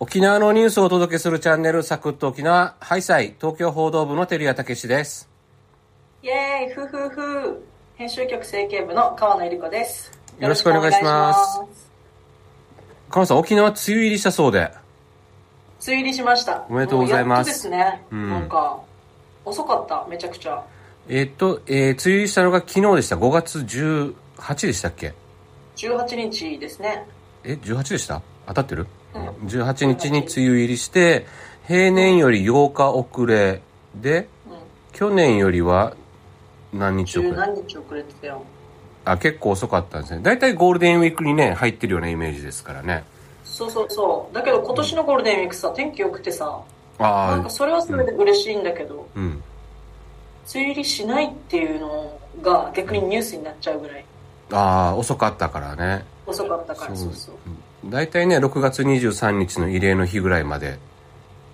沖縄のニュースをお届けするチャンネルサクッと沖縄ハイサイ東京報道部の照屋武史です。イエーイふふふ。編集局整形部の川野ゆり子です。よろしくお願いします。川野さん沖縄梅雨入りしたそうで。梅雨入りしました。おめでとうございます。ですね、うん。なんか遅かっためちゃくちゃ。えっと、えー、梅雨入りしたのが昨日でした。5月18でしたっけ？18日ですね。え18でした？当たってる、うん18日に梅雨入りして平年より8日遅れでうん去年よりは何日遅十れ何日遅れてたよ。あ結構遅かったんですね。大体ゴールデンウィークにね入ってるようなイメージですからね。そうそうそう。だけど今年のゴールデンウィークさ天気良くてさなんあかそれはそれで嬉しいんだけど、あうん。梅雨入りしないっていうのが逆にニュースになっちゃうぐらい。ああ遅かったからね。遅かったからそう。そう大体ね6月23日の慰霊の日ぐらいまで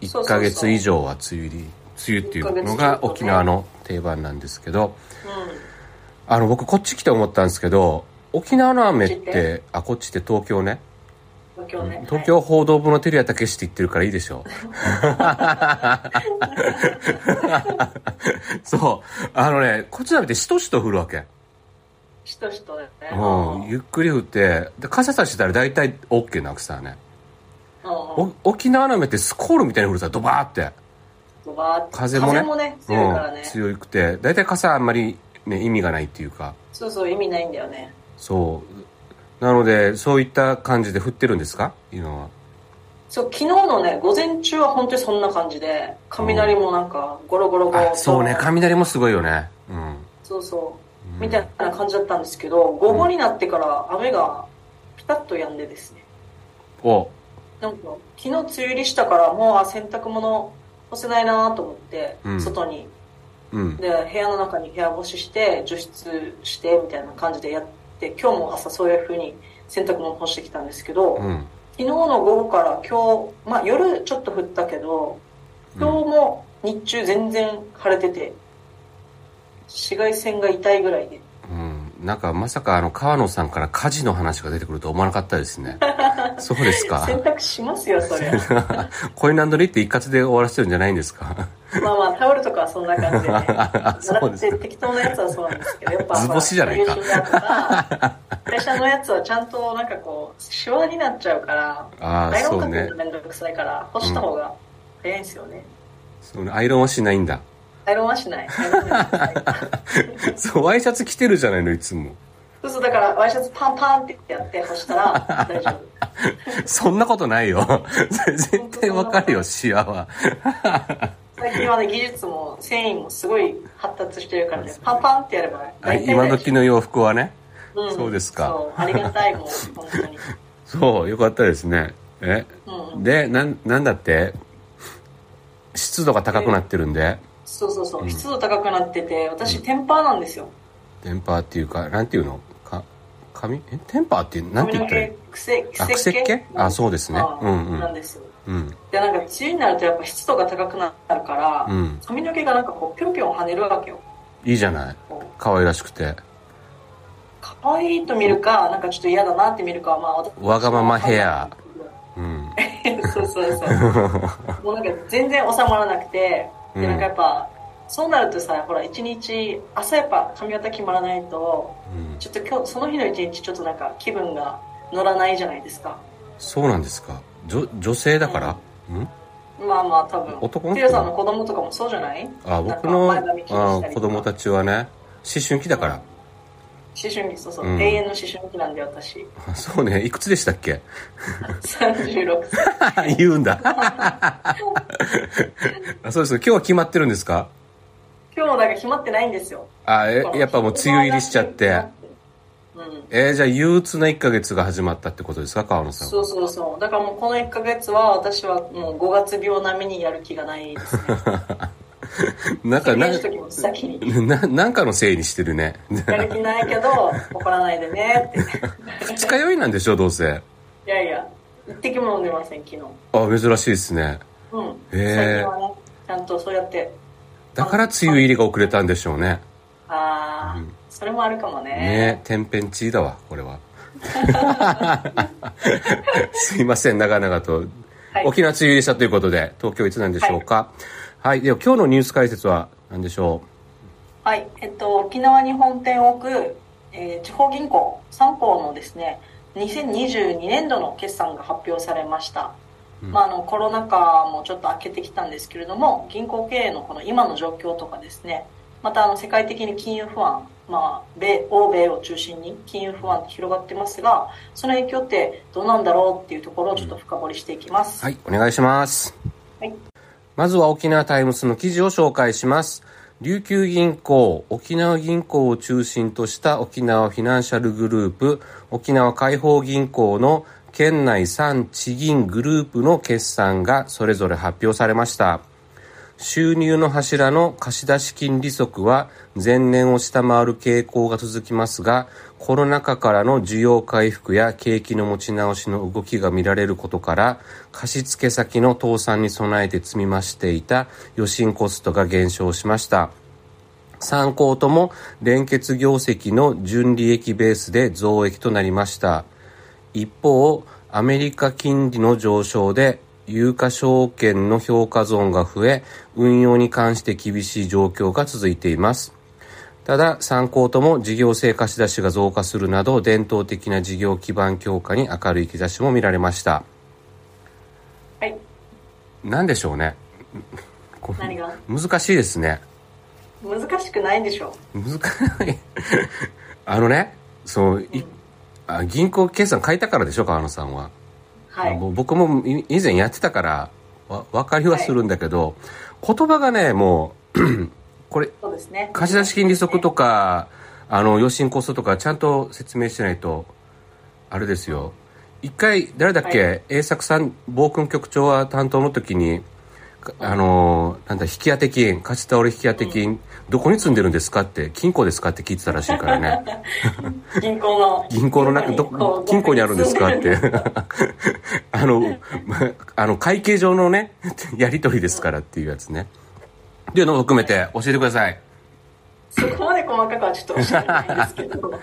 1ヶ月以上は梅雨入り梅雨っていうのが沖縄の定番なんですけどうあの僕こっち来て思ったんですけど沖縄の雨ってあこっちって東京ね。ん東京ね。東京報道部の照屋武史って言ってるからいいでしょ。そう。あのねこっちの雨ってしとしと降るわけしとしとだよね。うん、ゆっくり降ってで傘さしたら大体 OK なくさね。うんお沖縄の雨ってスコールみたいに降るさドバーって。ドバーって。風もね。強いからね、うん、強くて。大体傘あんまり、ね、意味がないっていうか。そうそう意味ないんだよね。そう。なのでそういった感じで降ってるんですか？今は。そう昨日のね午前中は本当にそんな感じで雷もなんかゴロゴロゴロ。あそうね。雷もすごいよね。うん。そうそうみたいな感じだったんですけど午後になってから雨がピタッと止んでですね。お。なんか昨日梅雨入りしたからもうあ洗濯物干せないなと思って、うん。外に。うん。で部屋の中に部屋干しして除湿してみたいな感じでやって今日も朝そういう風に洗濯物干してきたんですけど、うん。昨日の午後から今日、まあ、夜ちょっと降ったけど今日も日中全然晴れてて紫外線が痛いぐらいで。うん。なんかまさかあの川野さんから火事の話が出てくると思わなかったですね。そうですか。洗濯しますよそりゃ コインランドリーって一括で終わらせてるんじゃないんですか？まあまあタオルとかはそんな感じでね。そうですって適当なやつはそうなんですけどやっぱ図星じゃないか。会社のやつはちゃんとなんかこうシワになっちゃうからああそうね。めんどくさいから干した方が早いんですよね、そうね。アイロンはしないんだアイロンはしない。そうワイシャツ着てるじゃないのいつも。そうそうだからワイシャツパンパンってやって干したら大丈夫。そんなことないよ。絶対わかるよシワは。最近はね技術も繊維もすごい発達してるからね。パンパンってやればあ大体今時の洋服はね。うん。そうですか。そうありがたいもう本当に。そうよかったですね。えうん。でなんなんだって？湿度が高くなってるんでそうそうそう、湿度高くなってて私テンパーなんですよ。テンパーっていうかなんていうの？か髪？え？テンパーってなんて言ったらいい？毛癖あ癖っ気あそうですね。あうんうん。なんですよ。うん。でなんか梅雨になるとやっぱ湿度が高くなるから、うん。髪の毛がなんかこうぴょんぴょん跳ねるわけよ。いいじゃない？可愛らしくて。可愛いと見るかなんかちょっと嫌だなって見るかはまあ私わがままヘア。うん。そうそうそう。もうなんか全然収まらなくてうんでなんかやっぱ、そうなるとさほら一日朝やっぱ髪型決まらないとうん。ちょっと今日その日の一日ちょっとなんか気分が乗らないじゃないですか。そうなんですか。女女性だから？うん。まあまあ多分。男？の子テさんの子供とかもそうじゃない？あ僕のあ子供たちはね思春期だから思春期そうそう、うん。永遠の思春期なんで私。あそうねいくつでしたっけ？36歳。言うんだ。あそうです。今日は決まってるんですか？今日もなんか決まってないんですよ。あえやっぱもう梅雨入りしちゃって。うん。えー、じゃあ憂鬱な1ヶ月が始まったってことですか川野さんそうそうそう。だからもうこの1ヶ月は私はもう5月病並みにやる気がないですね なんかな ななんかのせいにしてるね。やる気ないけど怒らないでねって。二日酔いなんでしょどうせ。いやいや一滴も飲んでません昨日。あ珍しいですね。うん。へー最近はねちゃんとそうやって。だから梅雨入りが遅れたんでしょうね。ああ、それもあるかもね。ね天変地異だわこれは。すいません長々と。はい、沖縄梅雨入りしたということで、東京いつなんでしょうか。はい、はい、では今日のニュース解説は何でしょう？はい、えっと、沖縄に本店を置く、えー、地方銀行3行のですね、2022年度の決算が発表されました。うん、まあ、あのコロナ禍もちょっと明けてきたんですけれども銀行経営のこの今の状況とかですねまたあの世界的に金融不安、まあ、米欧米を中心に金融不安って広がってますがその影響ってどうなんだろうっていうところをちょっと深掘りしていきます、はい、お願いします、はい、まずは沖縄タイムスの記事を紹介します琉球銀行、沖縄銀行を中心とした沖縄フィナンシャルグループ、沖縄解放銀行の県内3地銀グループの決算がそれぞれ発表されました。収入の柱の貸出金利息は前年を下回る傾向が続きますが、コロナ禍からの需要回復や景気の持ち直しの動きが見られることから、貸付先の倒産に備えて積み増していた余震コストが減少しました。参考とも連結業績の純利益ベースで増益となりました。一方、アメリカ金利の上昇で有価証券の評価ゾーンが増え、運用に関して厳しい状況が続いています。ただ、参考とも事業性貸し出しが増加するなど、伝統的な事業基盤強化に明るい兆しも見られました。はい。何でしょうね。何が？難しいですね。難しくないんでしょう。難しい。あのね、そう、うん、あ銀行決算書いたからでしょ、川野さんは。はい、僕も以前やってたからわ分かりはするんだけど、はい、言葉がねもうこれ、ね、貸出金利息とか、あの余震コストとかちゃんと説明してないとあれですよ。一回誰だっけ、はい、栄作さん暴君局長は担当の時にあのなんだ引き当て金貸し倒れ引き当て金、うん、どこに住んでるんですかって金庫ですかって聞いてたらしいからね。銀行の。銀行の中ど金庫にあるんですかって。あの、あの会計上のねやり取りですからっていうやつねっていうのを含めて教えてください。そこまで細かくはちょっと教えないんですけど、はい、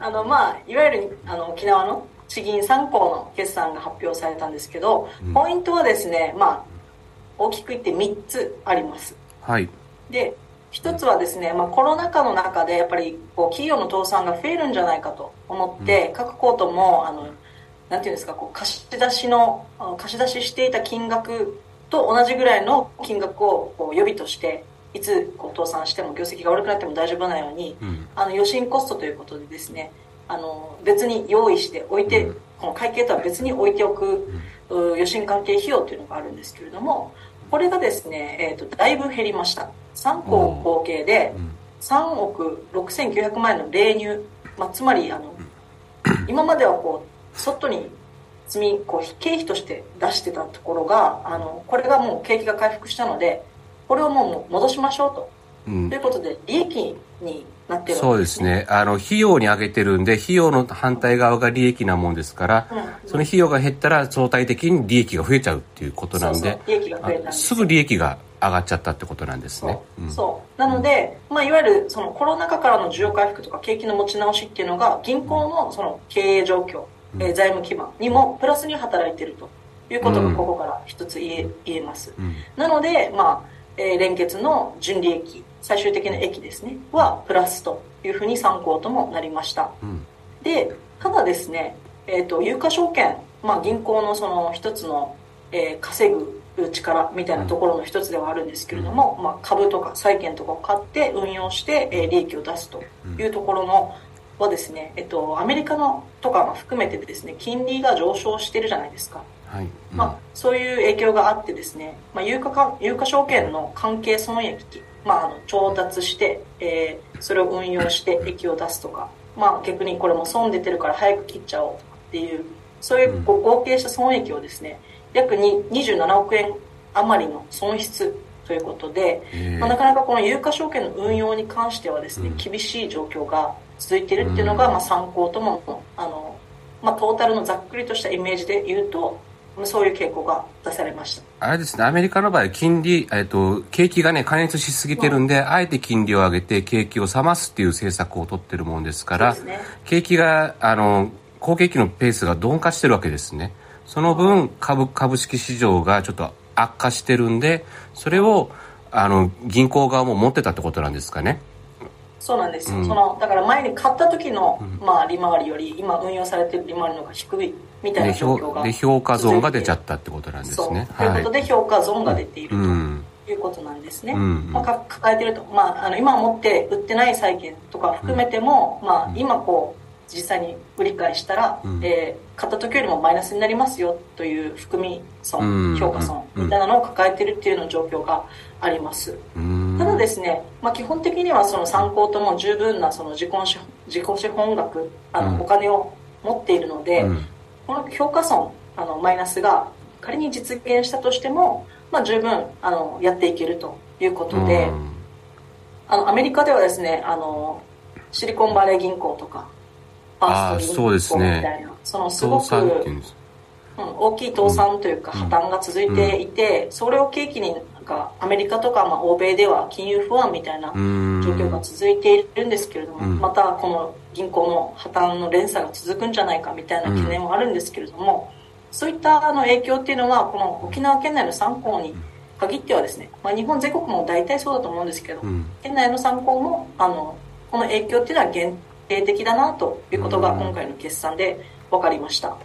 あのまあいわゆるあの沖縄の地銀3行の決算が発表されたんですけど、うん、ポイントはですねまあ大きく言って3つあります。はい。で、一つはですね、まあ、コロナ禍の中でやっぱりこう企業の倒産が増えるんじゃないかと思って、うん、各コートもあのなんていうんですかこう貸し出しの貸し出ししていた金額と同じぐらいの金額をこう予備としていつこう倒産しても業績が悪くなっても大丈夫なように、うん、あの余震コストということでですねあの別に用意しておいて、うん、この会計とは別に置いておく、余震関係費用というのがあるんですけれどもこれがですね、えーと、だいぶ減りました。3項合計で3億6900万円の例入、まあ、つまりあの今まではこう外に積みこう経費として出してたところがあのこれがもう景気が回復したのでこれをもう戻しましょうと、うん、ということで利益になってる、ね、そうですね。あの費用に上げてるんで費用の反対側が利益なもんですから、うん、その費用が減ったら相対的に利益が増えちゃうっていうことなんですぐ利益が上がっちゃったってことなんですね。そう。なので、まあ、いわゆるそのコロナ禍からの需要回復とか景気の持ち直しっていうのが銀行のその経営状況、うん、えー、財務基盤にもプラスに働いているということがここから一つ言え,、言えます。なので、まあえー、連結の純利益最終的な益ですねはプラスというふうに参考ともなりました、うん、でただですね、えーと、有価証券、まあ、銀行のその一つの、えー、稼ぐ力みたいなところの一つではあるんですけれども、うん、まあ、株とか債券とかを買って運用して、えー、利益を出すというところのはですね、えっと、アメリカのとかも含めてですね金利が上昇してるじゃないですか、はい。うん、まあ、そういう影響があってですね、まあ、有価か有価証券の関係損益まあ、あの調達して、えー、それを運用して益を出すとか、まあ、逆にこれも損出てるから早く切っちゃおうとかっていうそういう合計した損益をですね約に27億円余りの損失ということで、まあ、なかなかこの有価証券の運用に関してはですね、厳しい状況が続いているっていうのが、まあ、参考ともあの、まあ、トータルのざっくりとしたイメージで言うとそういう傾向が出されました。あれですね。アメリカの場合金利、えっと、景気がね過熱しすぎてるんで、うん、あえて金利を上げて景気を冷ますっていう政策を取ってるもんですから、ね、景気があの好景気のペースが鈍化してるわけですね。その分株株式市場がちょっと悪化してるんでそれをあの銀行側も持ってたってことなんですかねそうなんですよ、うん、そのだから前に買った時の、まあ、利回りより今運用されてる利回りの方が低いみたいな状況がで評価ゾーンが出ちゃったってことなんですね。ということで評価ゾーンが出ていると、いうことなんですね、うん、まあ、抱えてると、まあ、あの今持って売ってない債券とか含めても、まあ、今こう実際に売り買いしたら、うん、えー、買った時よりもマイナスになりますよという含み損、評価損みたいなのを抱えてるっていうの状況があります。ただですね、まあ、基本的にはその参考とも十分なその自己自己資本額あの、お金を持っているので、この評価損あのマイナスが仮に実現したとしても、まあ、十分あのやっていけるということで、あのアメリカではですねあのシリコンバレー銀行とかファースト銀行みたいな、ね、そのすごく、うん、大きい倒産というか破綻が続いていて、うん、それを契機にかアメリカとかまあ欧米では金融不安みたいな状況が続いているんですけれども、またこの銀行の破綻の連鎖が続くんじゃないかみたいな懸念もあるんですけれども、そういったあの影響っていうのはこの沖縄県内の参考に限ってはですね、まあ、日本全国も大体そうだと思うんですけど、県内の参考もあのこの影響っていうのは限定的だなということが今回の決算で分かりました。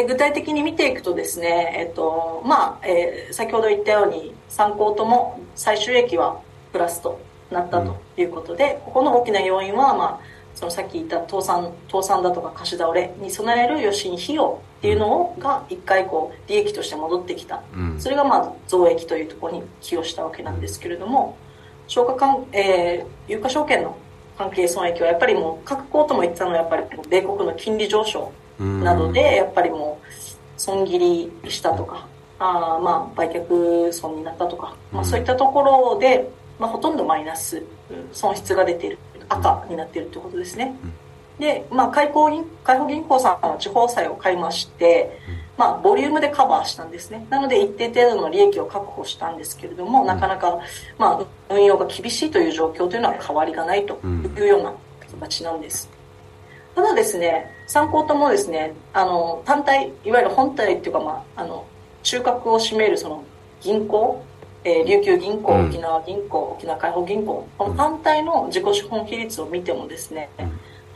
うん具体的に見ていくとですね、えっとまあえー、先ほど言ったように参考とも最終益はプラスとなったということで、うん、ここの大きな要因は、まあ、そのさっき言った倒産倒産だとか貸し倒れに備える余震費用っていうのが一回こう利益として戻ってきた、うん、それがまあ増益というところに寄与したわけなんですけれども消化管、えー、有価証券の関係損益はやっぱりもう各校とも言ってたのはやっぱり米国の金利上昇などでやっぱりもう損切りしたとかあまあ売却損になったとか、まあ、そういったところで、まあ、ほとんどマイナス損失が出ている赤になっているということですね。で、まあ、開放銀開放銀行さんは地方債を買いまして、まあ、ボリュームでカバーしたんですね。なので、一定程度の利益を確保したんですけれども、なかなか、まあ、運用が厳しいという状況というのは変わりがないというような形なんです。ただですね、参考ともですね、あの、単体、いわゆる本体っていうか、まあ、あの、中核を占めるその銀行、えー、琉球銀行、沖縄銀行、沖縄開放銀行、この単体の自己資本比率を見てもですね、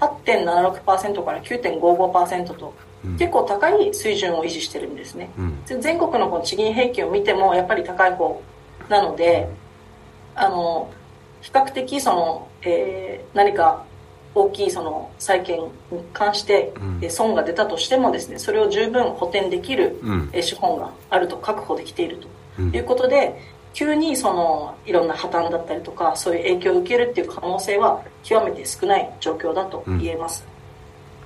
8.76%から9.55%と結構高い水準を維持してるんですね、うん、全国のこの地銀平均を見てもやっぱり高い方なのであの比較的その、えー、何か大きいその債券に関して損が出たとしてもですねそれを十分補填できる資本があると確保できていると。いうことで、急にそのいろんな破綻だったりとかそういう影響を受けるっていう可能性は極めて少ない状況だと言えます、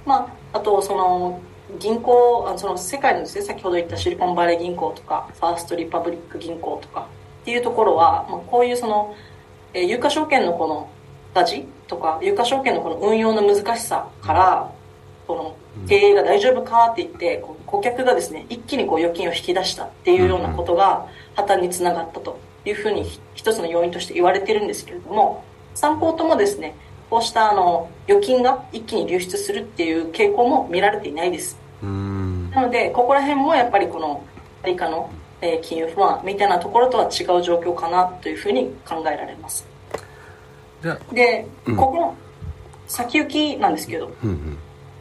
まあ、あとその銀行あその世界のですね先ほど言ったシリコンバレー銀行とかファーストリパブリック銀行とかっていうところは、まあ、こういうその、えー、有価証券のこの赤字とか有価証券のこの運用の難しさからこの経営が大丈夫かって言って顧客がですね一気にこう預金を引き出したっていうようなことが破綻につながったというふうに一つの要因として言われてるんですけれども参考ともですねこうしたあの預金が一気に流出するっていう傾向も見られていないです。なのでここら辺もやっぱりこのアメリカの、え金融不安みたいなところとは違う状況かなというふうに考えられますで、うん、ここの先行きなんですけど、うん。うん、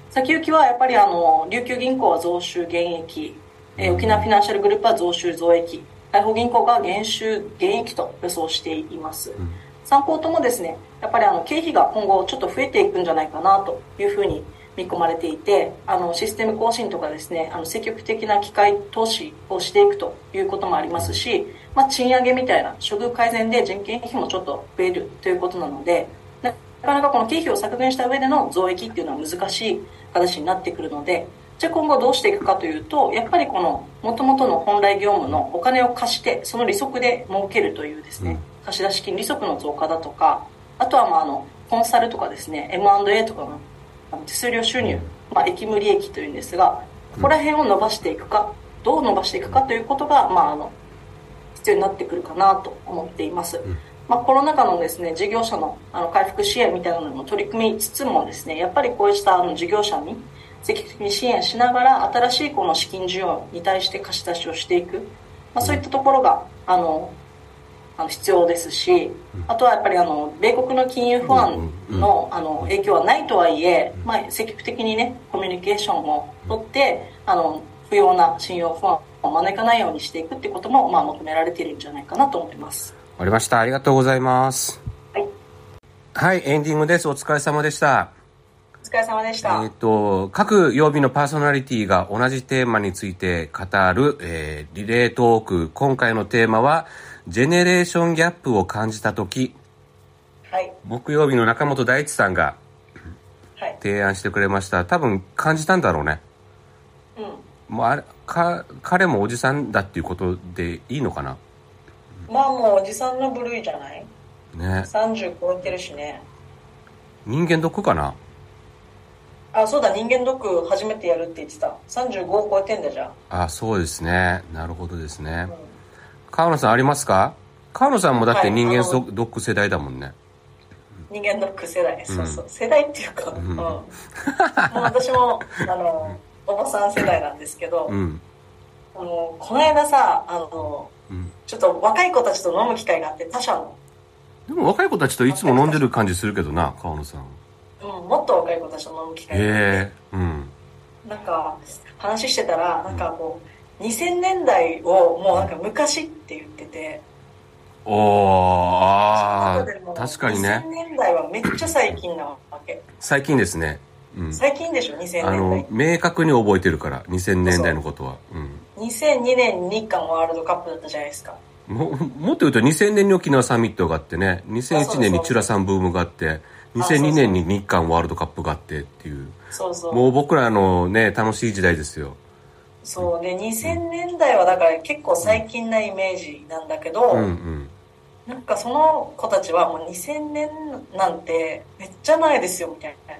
先行きはやっぱりあの琉球銀行は増収減益、えー、沖縄フィナンシャルグループは増収増益。開放銀行が減収減益と予想しています、うん、参考ともですねやっぱりあの経費が今後ちょっと増えていくんじゃないかなというふうに見込まれていてあのシステム更新とかですねあの積極的な機械投資をしていくということもありますし、まあ、賃上げみたいな処遇改善で人件費もちょっと増えるということなのでなかなかこの経費を削減した上での増益っていうのは難しい形になってくるのでじゃあ今後どうしていくかというとやっぱりこのもともとの本来業務のお金を貸してその利息で儲けるというですね貸出金利息の増加だとかあとはまああのコンサルとかですね M&A とかの手数料収入、まあ、益無利益というんですがここら辺を伸ばしていくかどう伸ばしていくかということが、まあ、あの必要になってくるかなと思っています。まあ、コロナ禍のですね事業者のあの回復支援みたいなのも取り組みつつもですねやっぱりこうしたあの事業者に積極的に支援しながら新しいこの資金需要に対して貸し出しをしていく、まあ、そういったところがあのあの必要ですし、あとはやっぱりあの米国の金融不安のあの影響はないとはいえ、まあ、積極的にねコミュニケーションをとってあの不要な信用不安を招かないようにしていくってことも、まあ、求められているんじゃないかなと思います。わかりました。ありがとうございます。はい、はい、エンディングです。お疲れ様でした。お疲れ様でした、えっ、と、各曜日のパーソナリティが同じテーマについて語る、えーリレートーク。今回のテーマは、ジェネレーションギャップを感じたとき、はい木曜日の中本大地さんがはい提案してくれました。多分感じたんだろうね。うんもうあれ、か、彼もおじさんだっていうことでいいのかな？まあもうおじさんの部類じゃない？ね。30超えてるしね人間ドックかな？あそうだ人間ドック初めてやるって言ってた35超えてんだじゃん、あ、そうですね。なるほどですねうん。川野さんありますか？川野さんもだって人間ドック世代だもんね。人間ドック世代、そうそう世代っていうか、うんもう私もあのおばさん世代なんですけど、うん。あのこの間さあのうん。ちょっと若い子たちと飲む機会があって他社の、でも若い子たちといつも飲んでる感じするけどな、川野さん。うん、もっと若い子たちと飲む機会があってへえ、うん。なんか話してたらなんかこう2000年代をもうなんか昔って言ってておー、あ確かにね2000。年代はめっちゃ最近なわけ最近ですね。うん。最近でしょ？2000あの年代、明確に覚えてるから、2000年代のことは。うん。2002年に日韓ワールドカップだったじゃないですかももっと言うと2000年に沖縄サミットがあってね、2001年にチュラさんブームがあって、2002年に日韓ワールドカップがあってっていう。そうそうもう僕らのね、楽しい時代ですよ。そうで2000年代はだから結構最近なイメージなんだけど、うんうん。なんかその子たちはもう2000年なんてめっちゃ前ですよみたいな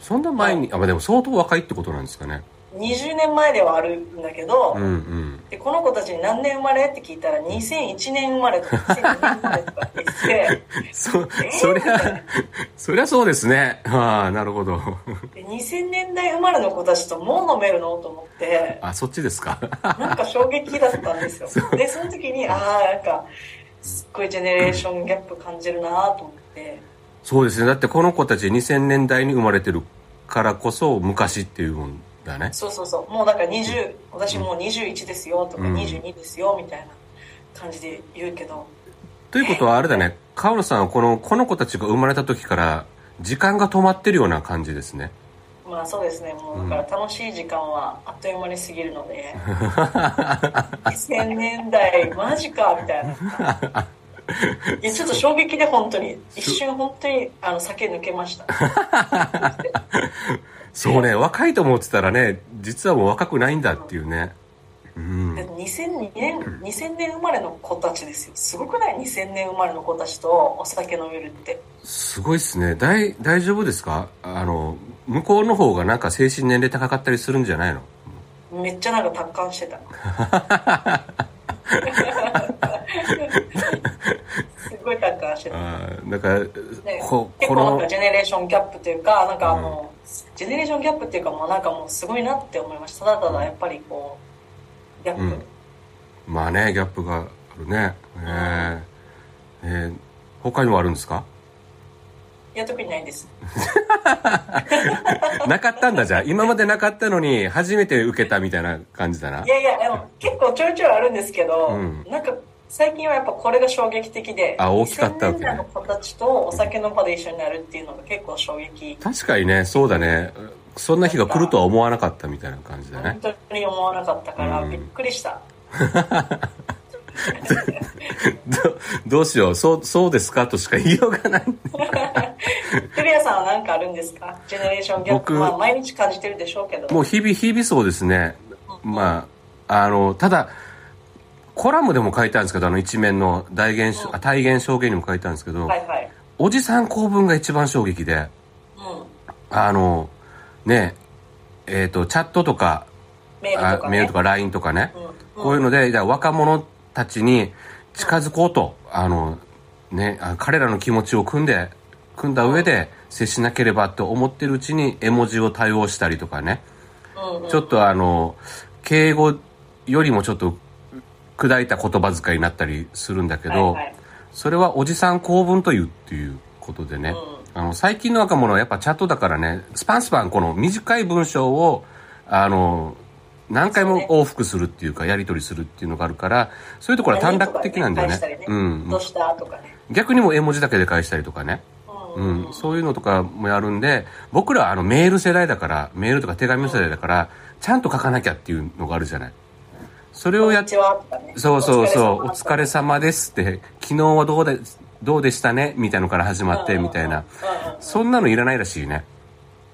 そんな前に、あ、まあでも相当若いってことなんですかね。20年前ではあるんだけど、うんうん。でこの子たちに何年生まれって聞いたら2001年生まれとか2002年生まれとかって言って そ、えーそりゃ、そりゃそうですね。ああ、なるほど。で2000年代生まれの子たちともう飲めるのと思ってあ、そっちですか。なんか衝撃だったんですよ でその時にああなんかすっごいジェネレーションギャップ感じるなと思ってそうですね。だってこの子たち2000年代に生まれてるからこそ昔っていうんだね。そうそうそう。もうなんか20私もう21ですよとかうん。22ですよみたいな感じで言うけど。ということはあれだね。川野さんはこの、この子たちが生まれた時から時間が止まってるような感じですね。まあそうですね。もうだから楽しい時間はあっという間に過ぎるので、2000年代マジかみたいないやちょっと衝撃で本当に。一瞬本当にあの酒抜けました。そうね、若いと思ってたらね、実はもう若くないんだっていうね。うん。で2002年2000年生まれの子たちですよ。すごくない？2000年生まれの子たちとお酒飲めるって。すごいっすね。大、大丈夫ですか？あの、向こうの方がなんか精神年齢高かったりするんじゃないの？めっちゃなんか達観してた すごい達観してたあーだから、ねこ、結構なんか、ジェネレーションギャップというかなんかあの、ジェネレーションギャップっていうかもうなんかもうすごいなって思いました。ただただやっぱりこうギャップ、うん。まあね、ギャップがあるね。えー。えー他にもあるんですか？いや特にないです。なかったんだじゃあ。今までなかったのに、初めて受けたみたいな感じだな。いやいやでも結構ちょいちょいあるんですけど、うん。なんか最近はやっぱこれが衝撃的であ大きかったわけね2000年代の子たちとお酒の場で一緒になるっていうのが結構衝撃確かにね、そうだね。そんな日が来るとは思わなかったみたいな感じだね本。当に思わなかったから、うんびっくりした どどうしよう。そう、そうですかとしか言いようがない。古谷さんは何かあるんですか？ジェネレーションギャップ僕まあ毎日感じてるでしょうけどもう日々、日々そうですね。まあ、あの、ただ、コラムでも書いたんですけど、あの一面の大現象、あ体現証言にも書いたんですけど、はいはい。おじさん公文が一番衝撃で、うん。あの、ね、えっ、と、チャットとか、メールとか、LINE とかね、うんこういうので、じゃあ若者たちに近づこうと、あの、ね、あ彼らの気持ちを組んで、組んだ上で接しなければと思ってるうちに絵文字を多用したりとかね、うんうん。ちょっとあの、敬語よりもちょっと砕いた言葉遣いになったりするんだけど、はいはいそれはおじさん公文というっていうことでね、あの、最近の若者はやっぱチャットだからね、スパンスパンこの短い文章を、あの、何回も往復するっていうか、やり取りするっていうのがあるから、そういうところは短絡的なんだよね。ねうんど。うしたとかね。逆にもう絵文字だけで返したりとかね。うんうん、そういうのとかもやるんで、僕らはあのメール世代だから、メールとか手紙の世代だから、ちゃんと書かなきゃっていうのがあるじゃない。それをやっねそうそうそう、おお疲れ様ですって、昨日はどうで、どうでしたね？みたいのから始まって、みたいな。うんうんそんなのいらないらしいね。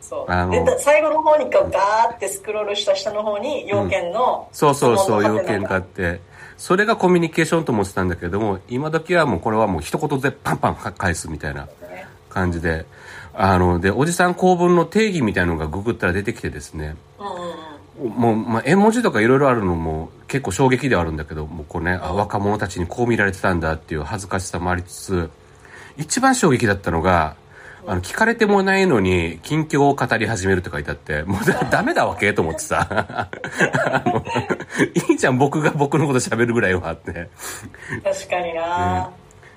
そうあの最後の方にこうガーってスクロールした下の方に要件の、そうそうそう、の要件があって。それがコミュニケーションと思ってたんだけども、今時はもうこれはもう一言でパンパン返すみたいなね感じで。あの、で、おじさん公文の定義みたいのがググったら出てきてですね。うんうんうんもう、まあ、絵文字とかいろいろあるのも結構衝撃ではあるんだけど、もうこうね、あ若者たちにこう見られてたんだっていう恥ずかしさもありつつ、一番衝撃だったのが、あの、聞かれてもないのに、近況を語り始めるって書いてあって、もうだダメだわけと思ってさ。あの、いいじゃん、僕が僕のこと喋るぐらいはって。確かにな、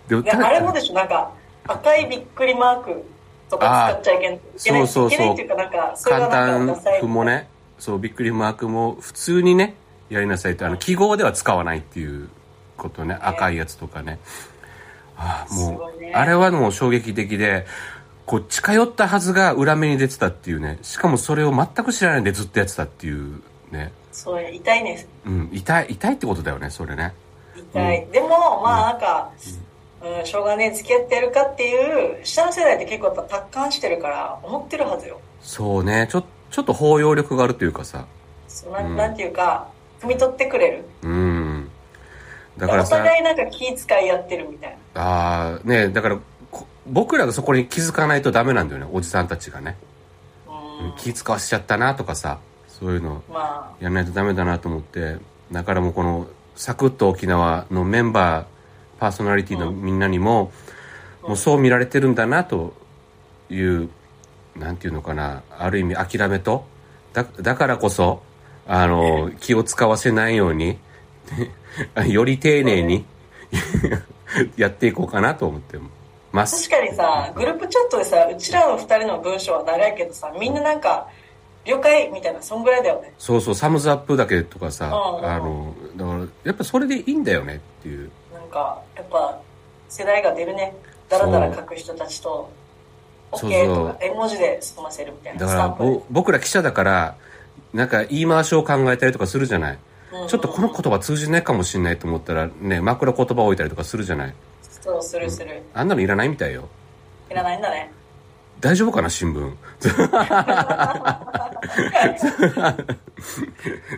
でもであれもでしょなんか赤いびっくりマークとか使っちゃいけないそうそうそう。いけないっていうかなんかそれ簡単もね、そう、びっくりマークも普通にね、やりなさいと、あの、記号では使わないっていうことね、赤いやつとかね。ああ、もう、ね。あれはもう衝撃的で、こう、近寄ったはずが裏目に出てたっていうね、しかもそれを全く知らないでずっとやってたっていうね、そう痛いね。うん、痛い、痛いってことだよね、それね。痛い、でもまあなんか、うん、しょうがねえ付き合ってやるかっていう下の世代って結構やっぱ達観してるから思ってるはずよ。そうね、ちょ、ちょっと包容力があるというかさ、そうな,、うんん、なんていうか汲み取ってくれる。うん。だからおさ、互いなんか気遣いやってるみたいな。ああ、ねだから、こ僕らがそこに気づかないとダメなんだよね、おじさんたちがね。うん。気使わしちゃったなとかさ、そういうの。まやらないとダメだなと思って、だからもうこの、サクッと沖縄のメンバー、パーソナリティのみんなにも、もうそう見られてるんだなという、なんていうのかな、ある意味諦めと、だ、だからこそ、あの、気を使わせないように、より丁寧に、やっていこうかなと思ってます。確かにさグループチャットでさうちらの2人の文章は長いけどさみんななんか了解みたいなそんぐらいだよね。そうそう、サムズアップだけとかさ、うんうんあの、だから、やっぱそれでいいんだよねっていう。なんかやっぱ世代が出るね。ダラダラ書く人たちと OK とか絵文字で済ませるみたいなだからぼ僕ら記者だからなんか言い回しを考えたりとかするじゃない、うん。ちょっとこの言葉通じないかもしれないと思ったらね枕言葉を置いたりとかするじゃない。そうするする、あんなのいらないみたいよ。いらないんだね。大丈夫かな新聞。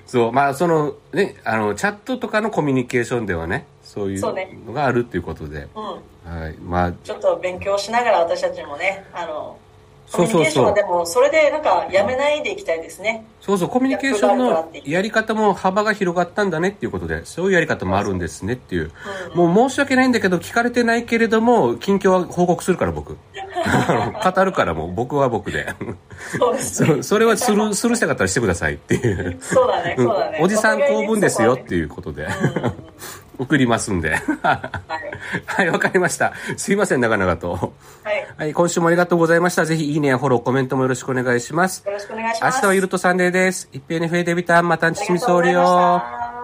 そうまあそのねあのチャットとかのコミュニケーションではねそういうのがあるっていうことで、うんはいまあちょっと勉強しながら私たちもねあのコミュニケーションはでもそれでなんかやめないでいきたいですねそうそう、コミュニケーションのやり方も幅が広がったんだねっていうことで、そういうやり方もあるんですねっていう。もう申し訳ないんだけど、聞かれてないけれども、近況は報告するから僕。語るからもう僕は僕で。そうですねそそれはする、するしたかったらしてくださいっていう。そうだねそうだねおじさん公文ですよっていういうことで。送りますんで。はいはい、わかりました。すいません、長々と。はいはい、今週もありがとうございました。ぜひ、いいねやフォロー、コメントもよろしくお願いします。よろしくお願いします明日はゆるとサンデーです。一平にフェイデビタン、またんちみそうりよし。た